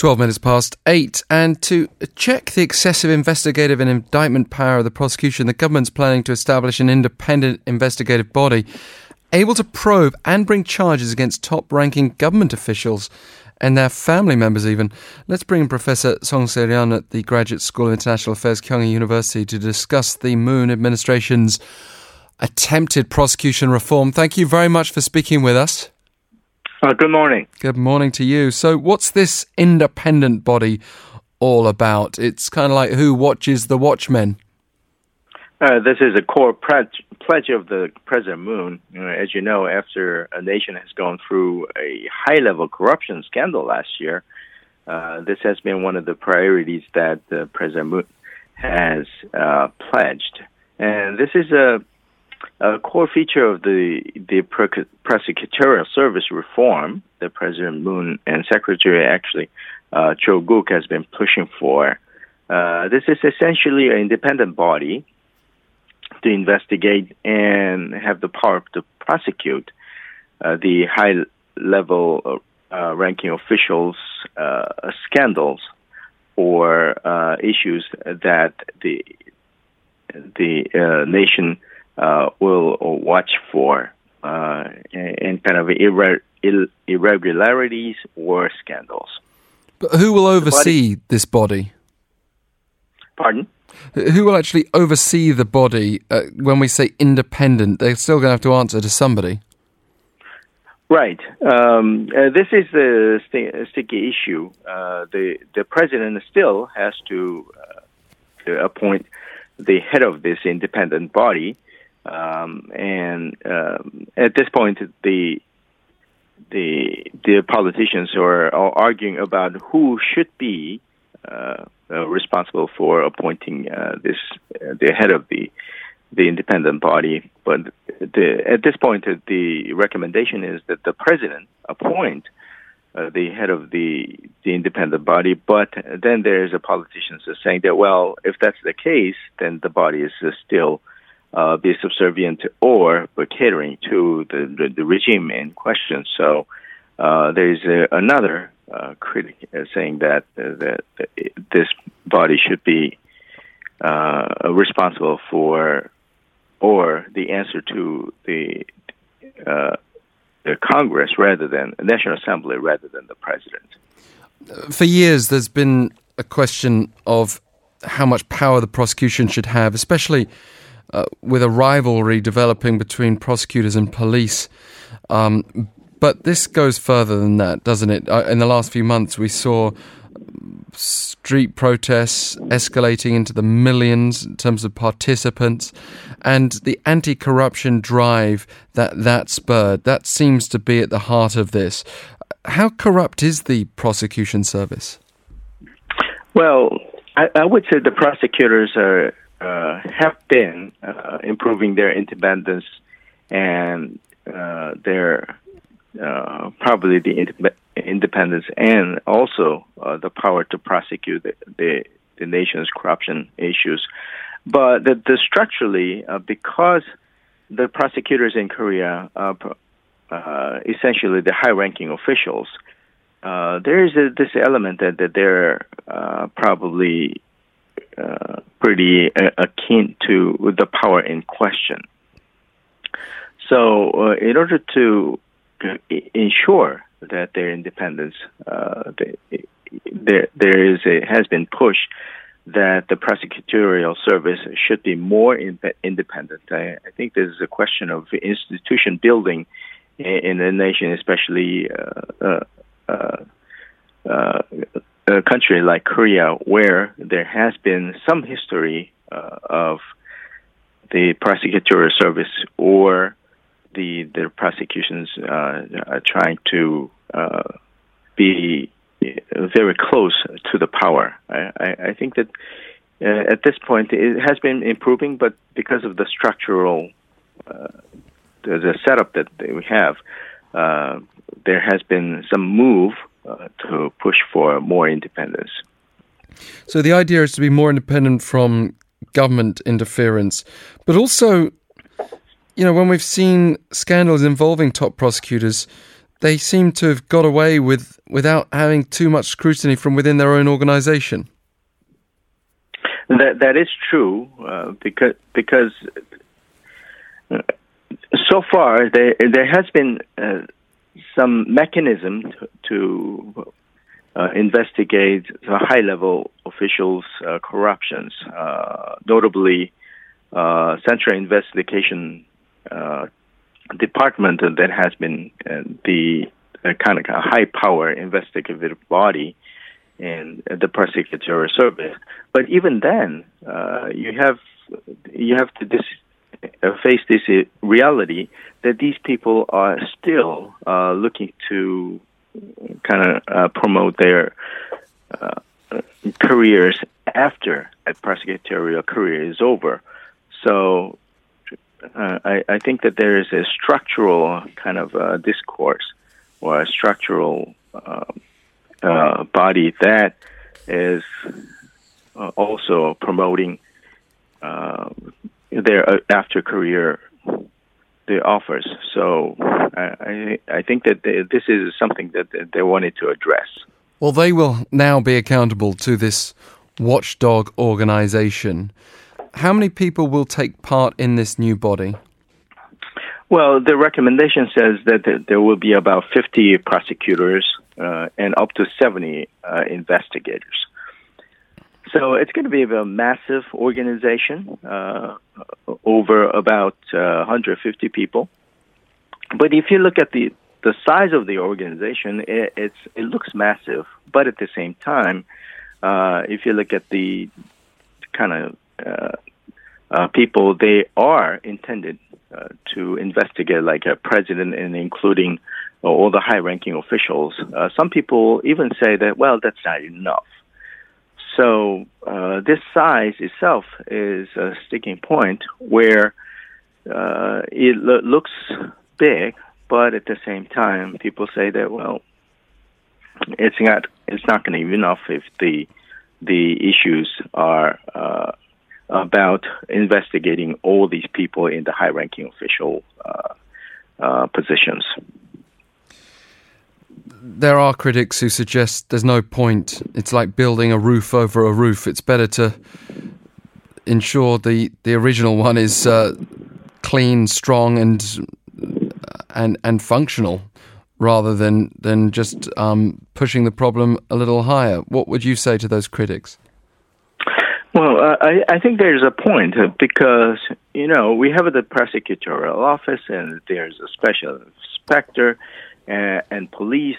12 minutes past 8. And to check the excessive investigative and indictment power of the prosecution, the government's planning to establish an independent investigative body able to probe and bring charges against top ranking government officials and their family members, even. Let's bring in Professor Song Se-ryun at the Graduate School of International Affairs, Kyung University, to discuss the Moon administration's attempted prosecution reform. Thank you very much for speaking with us. Uh, good morning. Good morning to you. So, what's this independent body all about? It's kind of like who watches the watchmen. Uh, this is a core pledge, pledge of the President Moon. Uh, as you know, after a nation has gone through a high level corruption scandal last year, uh, this has been one of the priorities that the President Moon has uh, pledged. And this is a a core feature of the the prosecutorial service reform that President Moon and Secretary actually uh, Cho Kuk has been pushing for. Uh, this is essentially an independent body to investigate and have the power to prosecute uh, the high level uh, ranking officials' uh, scandals or uh, issues that the the nation uh, will watch for uh, in kind of irre- irregularities or scandals. But who will oversee body, this body? Pardon? Who will actually oversee the body uh, when we say independent? They're still going to have to answer to somebody. Right. Um, uh, this is the st- sticky issue. Uh, the the president still has to, uh, to appoint the head of this independent body, um, and um, at this point, the the the politicians are, are arguing about who should be uh, uh, responsible for appointing uh, this uh, the head of the the independent body. But the, at this point, the recommendation is that the president appoint uh, the head of the the independent body. But then there's a politicians saying that well, if that's the case, then the body is still uh, be subservient or catering to the, the, the, regime in question. So uh, there is another uh, critic saying that, uh, that this body should be uh, responsible for or the answer to the uh, the Congress rather than the National Assembly rather than the president. For years, there's been a question of how much power the prosecution should have, especially uh, with a rivalry developing between prosecutors and police. Um, but this goes further than that, doesn't it? Uh, in the last few months, we saw street protests escalating into the millions in terms of participants and the anti-corruption drive that that spurred that seems to be at the heart of this how corrupt is the prosecution service well I, I would say the prosecutors are have been uh, improving their independence and uh, their uh, probably the independence and also uh, the power to prosecute the, the, the, nation's corruption issues. But the, the structurally, uh, because the prosecutors in Korea are essentially the high-ranking officials, there is a, this element that, that they're probably uh, pretty uh, akin to the power in question. So, uh, in order to ensure that their independence, uh, they, there there is a has been pushed that the prosecutorial service should be more in, independent. I, I, think this is a question of institution building in, in the nation, especially uh, uh, uh, a country like Korea, where there has been some history uh, of the prosecutorial service or the the prosecutions uh, trying to uh, be very close to the power. I, I, I think that uh, at this point it has been improving, but because of the structural uh, the, the, setup that we have, uh, there has been some move uh, to push for more independence. So the idea is to be more independent from government interference, but also, you know, when we've seen scandals involving top prosecutors, they seem to have got away with without having too much scrutiny from within their own organization. That that is true uh, because because uh, so far there there has been uh, some mechanism to, uh, investigate the high level officials' uh, corruptions, uh, notably Central Investigation Department that has been the kind of high power investigative body in the prosecutorial service. But even then, you have you have to dis- face this reality that these people are still uh, looking to kind of uh, promote their uh, careers after a prosecutorial career is over. So uh, I, I, think that there is a structural kind of uh, discourse or a structural um, uh, body that is uh, also promoting their after career the offers. So I, I think that they, this is something that they wanted to address. Well, they will now be accountable to this watchdog organization. How many people will take part in this new body? Well, the recommendation says that there will be about 50 prosecutors uh, and up to 70 uh, investigators. So it's going to be a massive organization, uh, over about uh, 150 people. But if you look at the the size of the organization, it, it's it looks massive. But at the same time, uh, if you look at the kind of uh, uh, people, they are intended uh, to investigate, like a president, and including all the high-ranking officials. some people even say that, well, that's not enough. So uh, this size itself is a sticking point where uh, it lo- looks big, but at the same time, people say that well, it's not it's not going to be enough if the the issues are uh, about investigating all these people in the high-ranking official uh, uh, positions there are critics who suggest there's no point. It's like building a roof over a roof. It's better to ensure the, the original one is uh, clean, strong, and and and functional, rather than than just um, pushing the problem a little higher. What would you say to those critics? Well, uh, I, I think there's a point uh, because you know we have the prosecutorial office and there's a special inspector and, police.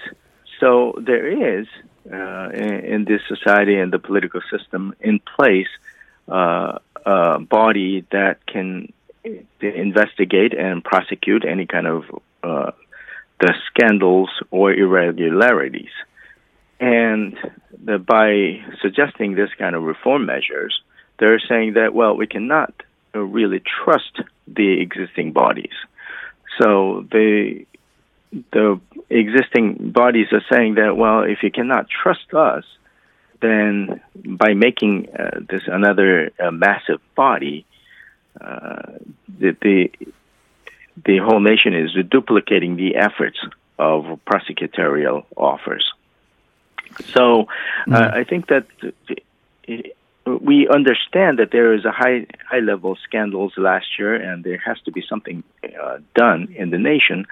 So there is uh, in, in, this society and the political system in place uh, a body that can investigate and prosecute any kind of uh, the scandals or irregularities. And the, by suggesting this kind of reform measures, they're saying that well, we cannot really trust the existing bodies. So they the existing bodies are saying that well, if you cannot trust us, then by making uh, this another uh, massive body, uh, the, the the whole nation is duplicating the efforts of prosecutorial offers. So mm. I think that we understand that there is a high high level scandals last year, and there has to be something uh, done in the nation.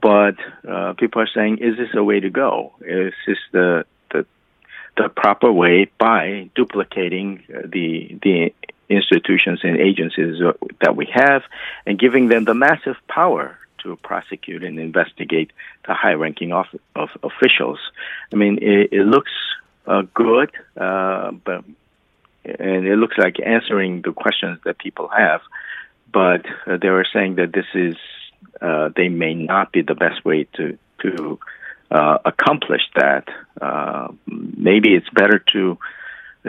But uh, people are saying, is this a way to go? Is this the the, the proper way by duplicating uh, the the institutions and agencies that we have and giving them the massive power to prosecute and investigate the high-ranking of, of officials? I mean, it, it looks uh, good, uh, but and it looks like answering the questions that people have. But uh, they were saying that this is uh, they may not be the best way to to uh, accomplish that. Uh, maybe it's better to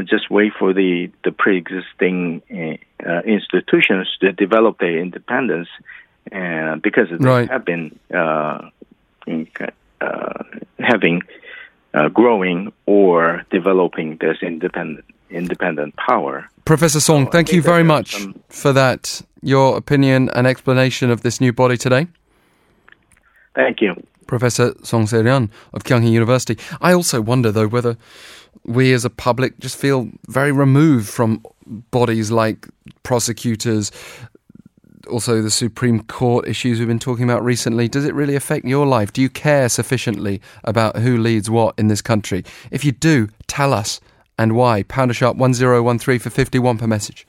just wait for the the pre-existing uh, institutions to develop their independence, and because they right. have been uh, in, uh, having growing or developing this independent independent power. Professor Song, so thank you very much some... for that, your opinion and explanation of this new body today. Thank you. Professor Song Se-ryun of Kyung Hee University. I also wonder, though, whether we as a public just feel very removed from bodies like prosecutors, also the Supreme Court issues we've been talking about recently. Does it really affect your life? Do you care sufficiently about who leads what in this country? If you do, tell us and why. Pounder sharp 1013 for 51 per message.